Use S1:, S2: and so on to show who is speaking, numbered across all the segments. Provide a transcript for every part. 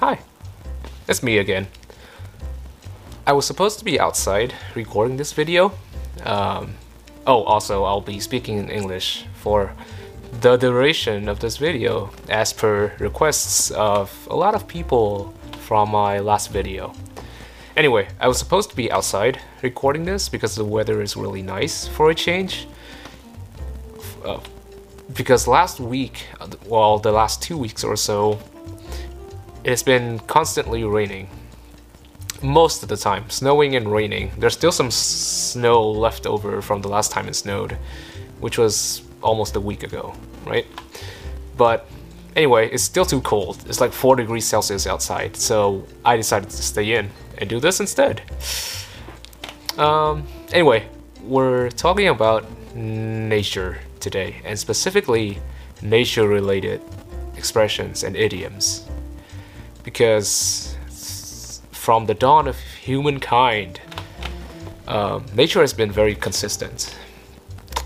S1: Hi, it's me again. I was supposed to be outside recording this video. Um, oh, also, I'll be speaking in English for the duration of this video as per requests of a lot of people from my last video. Anyway, I was supposed to be outside recording this because the weather is really nice for a change. Uh, because last week, well, the last two weeks or so, it's been constantly raining. Most of the time, snowing and raining. There's still some snow left over from the last time it snowed, which was almost a week ago, right? But anyway, it's still too cold. It's like 4 degrees Celsius outside, so I decided to stay in and do this instead. Um, anyway, we're talking about nature today, and specifically nature related expressions and idioms. Because from the dawn of humankind, um, nature has been very consistent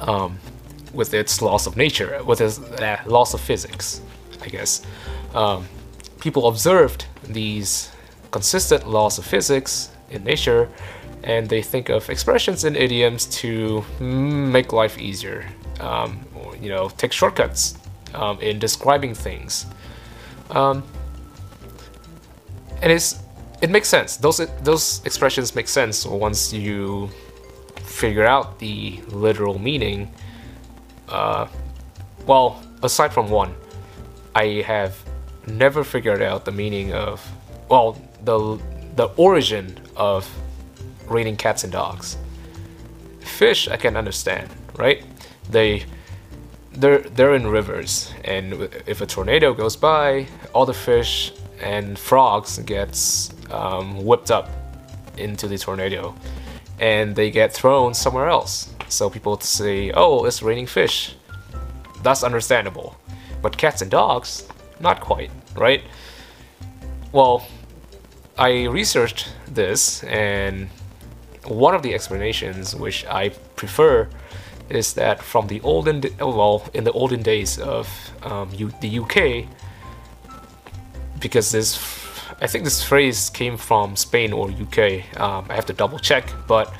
S1: um, with its laws of nature, with its uh, laws of physics, I guess. Um, people observed these consistent laws of physics in nature and they think of expressions and idioms to make life easier um, or, you know, take shortcuts um, in describing things. Um, and it's it makes sense. Those those expressions make sense once you figure out the literal meaning. Uh, well, aside from one, I have never figured out the meaning of well the the origin of raining cats and dogs. Fish I can understand, right? they they're they're in rivers, and if a tornado goes by, all the fish and frogs gets um, whipped up into the tornado, and they get thrown somewhere else. So people say, "Oh, it's raining fish." That's understandable, but cats and dogs, not quite, right? Well, I researched this, and one of the explanations which I prefer is that from the olden well in the olden days of um, U- the UK because this I think this phrase came from Spain or UK um, I have to double check but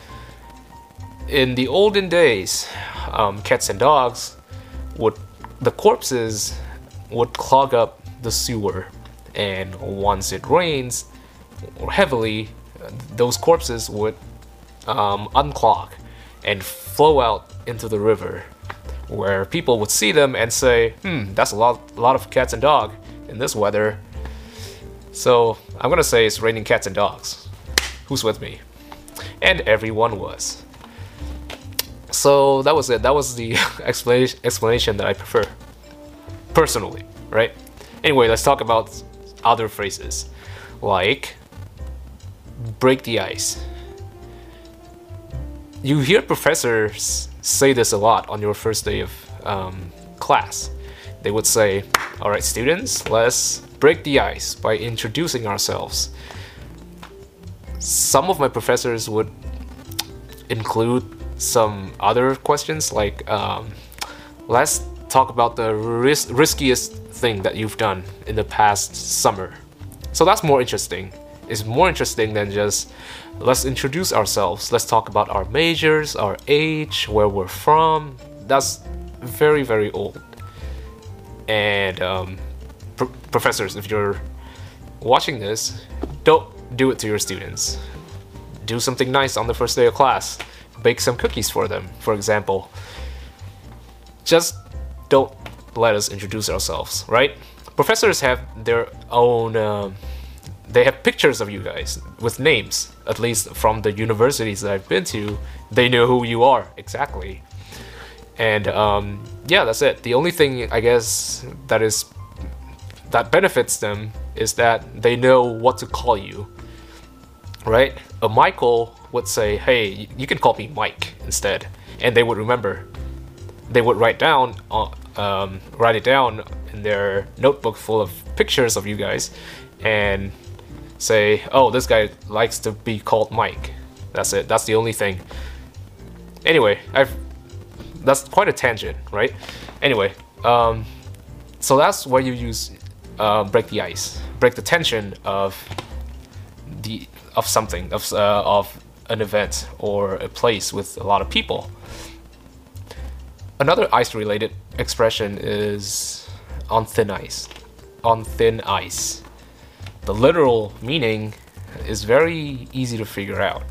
S1: in the olden days um, cats and dogs would the corpses would clog up the sewer and once it rains heavily those corpses would um, unclog and flow out into the river, where people would see them and say, "Hmm, that's a lot, a lot of cats and dog in this weather." So I'm gonna say it's raining cats and dogs. Who's with me? And everyone was. So that was it. That was the explanation explanation that I prefer, personally, right? Anyway, let's talk about other phrases, like break the ice you hear professors say this a lot on your first day of um, class. They would say, All right, students, let's break the ice by introducing ourselves. Some of my professors would include some other questions like, um, Let's talk about the ris- riskiest thing that you've done in the past summer. So that's more interesting. It's more interesting than just let's introduce ourselves. Let's talk about our majors, our age, where we're from. That's very, very old. And um, pr- professors, if you're watching this, don't do it to your students. Do something nice on the first day of class. Bake some cookies for them, for example. Just don't let us introduce ourselves, right? Professors have their own. Uh, they have pictures of you guys with names. At least from the universities that I've been to, they know who you are exactly. And um, yeah, that's it. The only thing I guess that is that benefits them is that they know what to call you. Right? A Michael would say, "Hey, you can call me Mike instead," and they would remember. They would write down, uh, um, write it down in their notebook full of pictures of you guys, and say, oh, this guy likes to be called Mike. That's it. That's the only thing. Anyway, I've that's quite a tangent, right? Anyway, um, so that's where you use uh, break the ice, break the tension of the of something of uh, of an event or a place with a lot of people. Another ice-related expression is on thin ice. On thin ice. The literal meaning is very easy to figure out.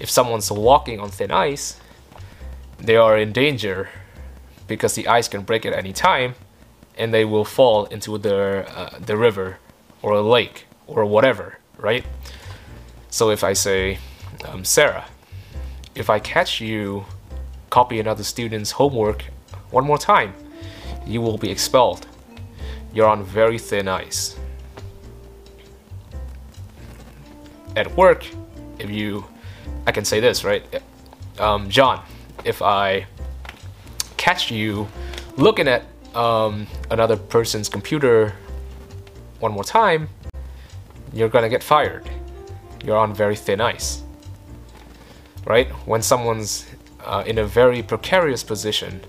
S1: If someone's walking on thin ice, they are in danger because the ice can break at any time and they will fall into the, uh, the river or a lake or whatever, right? So if I say, um, Sarah, if I catch you copy another student's homework one more time, you will be expelled. You're on very thin ice. At work, if you, I can say this, right? Um, John, if I catch you looking at um, another person's computer one more time, you're gonna get fired. You're on very thin ice. Right? When someone's uh, in a very precarious position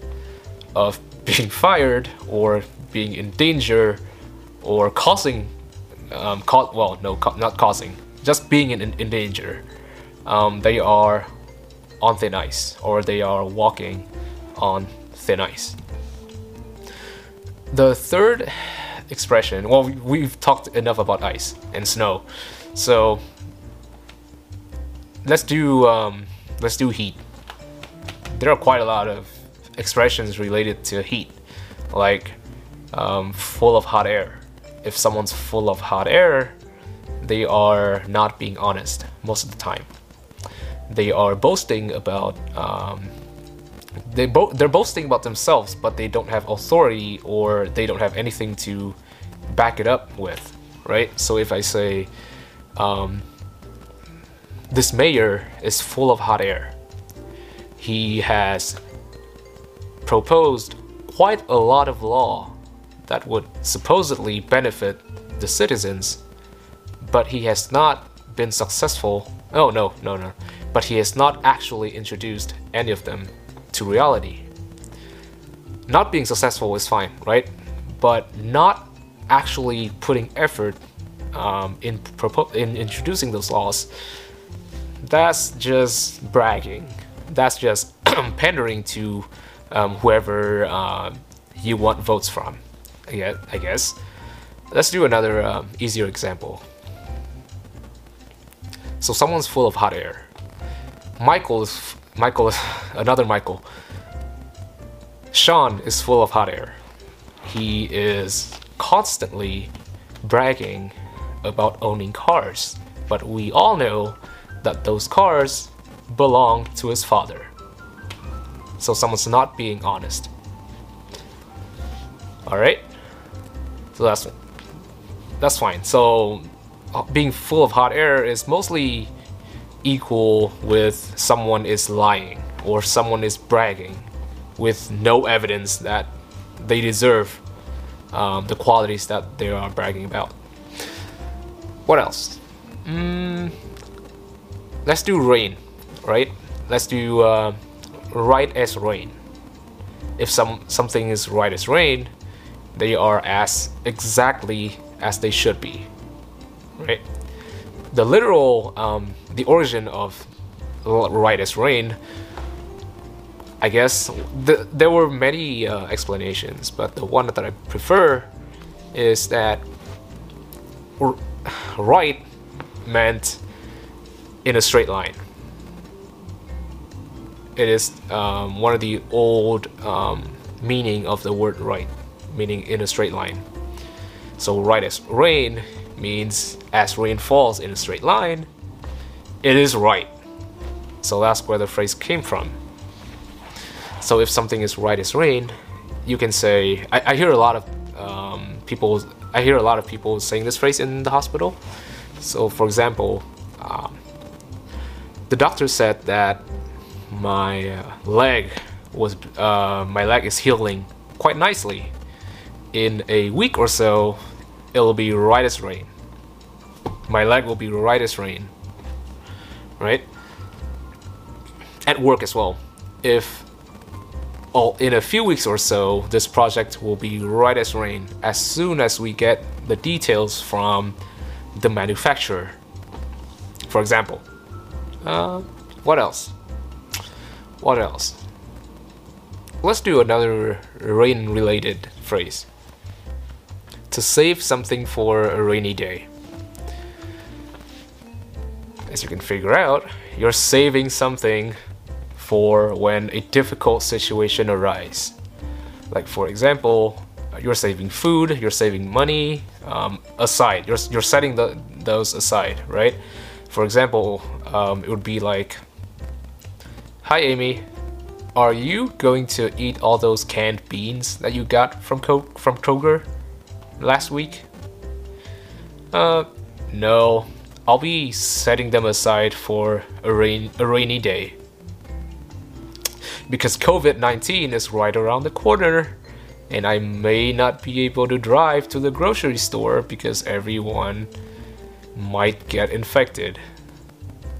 S1: of being fired or being in danger or causing, um, ca- well, no, ca- not causing, just being in, in danger, um, they are on thin ice or they are walking on thin ice. The third expression, well, we've talked enough about ice and snow, so let's do um, let's do heat. There are quite a lot of expressions related to heat, like um, full of hot air. If someone's full of hot air, they are not being honest most of the time. They are boasting about um, they bo- they're boasting about themselves, but they don't have authority or they don't have anything to back it up with, right? So if I say, um, this mayor is full of hot air, he has proposed quite a lot of law that would supposedly benefit the citizens, but he has not been successful. Oh, no, no, no. But he has not actually introduced any of them to reality. Not being successful is fine, right? But not actually putting effort um, in, in introducing those laws, that's just bragging. That's just pandering to um, whoever uh, you want votes from. Yeah, I guess. Let's do another um, easier example. So someone's full of hot air. Michael is Michael, is another Michael. Sean is full of hot air. He is constantly bragging about owning cars, but we all know that those cars belong to his father. So someone's not being honest. All right. So that's that's fine. So uh, being full of hot air is mostly equal with someone is lying or someone is bragging with no evidence that they deserve um, the qualities that they are bragging about. What else? Mm, let's do rain, right? Let's do uh, right as rain. If some something is right as rain, they are as exactly as they should be, right? The literal, um, the origin of right as rain. I guess th- there were many uh, explanations, but the one that I prefer is that r- right meant in a straight line. It is um, one of the old um, meaning of the word right, meaning in a straight line. So right as rain means as rain falls in a straight line, it is right. So that's where the phrase came from. So if something is right as rain, you can say. I, I hear a lot of um, people. I hear a lot of people saying this phrase in the hospital. So for example, um, the doctor said that my uh, leg was uh, my leg is healing quite nicely. In a week or so, it'll be right as rain. My leg will be right as rain. Right? At work as well. If oh, in a few weeks or so, this project will be right as rain as soon as we get the details from the manufacturer. For example, uh, what else? What else? Let's do another rain related phrase. To save something for a rainy day. As you can figure out, you're saving something for when a difficult situation arises. Like for example, you're saving food, you're saving money um, aside. You're, you're setting the, those aside, right? For example, um, it would be like, Hi Amy, are you going to eat all those canned beans that you got from Co- from Kroger last week? Uh, no. I'll be setting them aside for a rain a rainy day because COVID 19 is right around the corner and I may not be able to drive to the grocery store because everyone might get infected.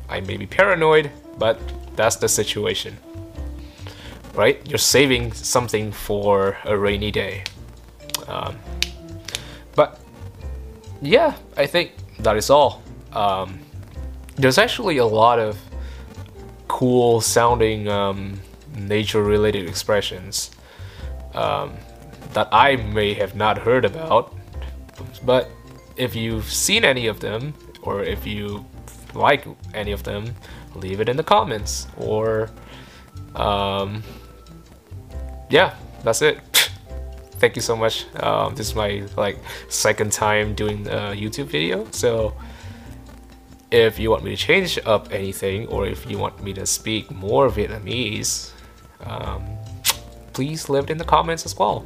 S1: I may be paranoid, but that's the situation. Right? You're saving something for a rainy day. Um, but yeah, I think that is all. Um, there's actually a lot of cool sounding um, nature related expressions um, that I may have not heard about. But if you've seen any of them, or if you like any of them, leave it in the comments. Or, um, yeah, that's it. Thank you so much. Um, this is my like second time doing a YouTube video, so if you want me to change up anything or if you want me to speak more Vietnamese, um, please leave it in the comments as well.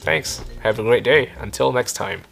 S1: Thanks. Have a great day. Until next time.